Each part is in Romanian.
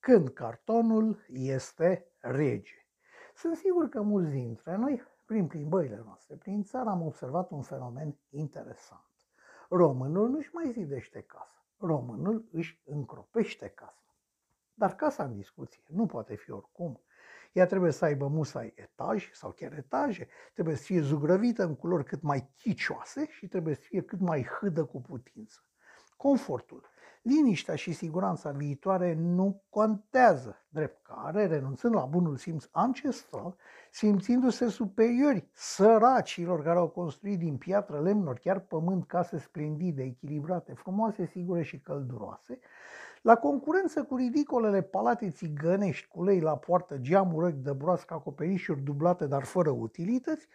când cartonul este rege. Sunt sigur că mulți dintre noi, prin plimbările noastre prin țară, am observat un fenomen interesant. Românul nu-și mai zidește casă, românul își încropește casa. Dar casa în discuție nu poate fi oricum. Ea trebuie să aibă musai etaj sau chiar etaje, trebuie să fie zugrăvită în culori cât mai chicioase și trebuie să fie cât mai hâdă cu putință. Confortul, liniștea și siguranța viitoare nu contează, drept care, renunțând la bunul simț ancestral, simțindu-se superiori săracilor care au construit din piatră, lemn, chiar pământ, case splendide, echilibrate, frumoase, sigure și călduroase, la concurență cu ridicolele palate țigănești cu lei la poartă, geamuri de broască, acoperișuri dublate, dar fără utilități,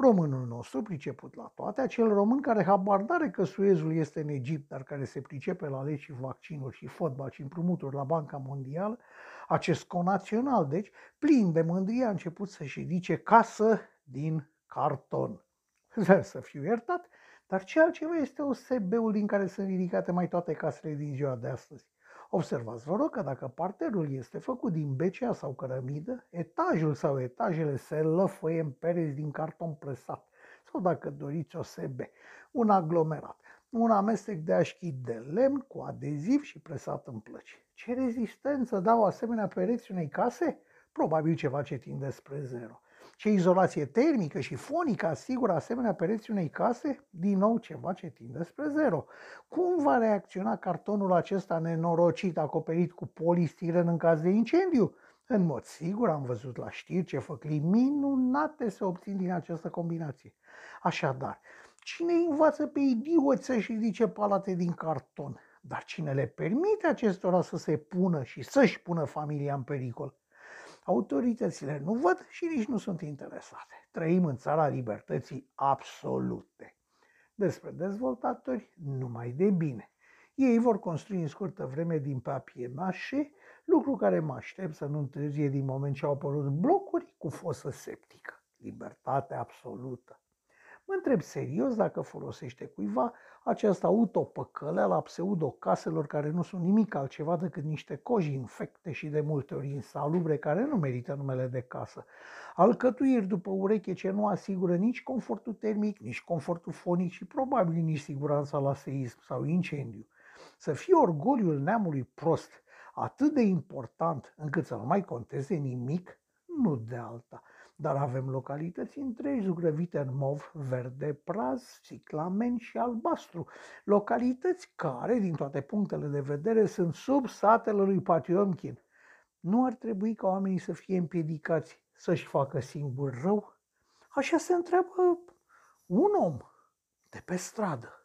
românul nostru, priceput la toate, acel român care habar n-are că Suezul este în Egipt, dar care se pricepe la legi și vaccinuri și fotbal și împrumuturi la Banca Mondială, acest conațional, deci, plin de mândrie, a început să-și ridice casă din carton. Să fiu iertat, dar ce altceva este OSB-ul din care sunt ridicate mai toate casele din ziua de astăzi? Observați, vă rog, că dacă parterul este făcut din becea sau cărămidă, etajul sau etajele se lăfăie în pereți din carton presat sau, dacă doriți, o SB, un aglomerat, un amestec de așchit de lemn cu adeziv și presat în plăci. Ce rezistență dau asemenea pereți unei case? Probabil ceva ce tinde spre zero. Ce izolație termică și fonică asigură asemenea pereții unei case? Din nou ceva ce tinde spre zero. Cum va reacționa cartonul acesta nenorocit acoperit cu polistiren în caz de incendiu? În mod sigur am văzut la știri ce făclii minunate se obțin din această combinație. Așadar, cine învață pe idioți să-și ridice palate din carton? Dar cine le permite acestora să se pună și să-și pună familia în pericol? Autoritățile nu văd și nici nu sunt interesate. Trăim în țara libertății absolute. Despre dezvoltatori, numai de bine. Ei vor construi în scurtă vreme din papie mașe, lucru care mă aștept să nu întârzie din moment ce au apărut blocuri cu fosă septică. Libertate absolută. Mă întreb serios dacă folosește cuiva această autopăcălea la pseudo-caselor care nu sunt nimic altceva decât niște coji infecte și de multe ori insalubre care nu merită numele de casă. Alcătuiri după ureche ce nu asigură nici confortul termic, nici confortul fonic și probabil nici siguranța la seism sau incendiu. Să fie orgoliul neamului prost atât de important încât să nu mai conteze nimic, nu de alta dar avem localități întregi zugrăvite în mov, verde, praz, ciclamen și albastru. Localități care, din toate punctele de vedere, sunt sub satele lui Patiomkin. Nu ar trebui ca oamenii să fie împiedicați să-și facă singur rău? Așa se întreabă un om de pe stradă.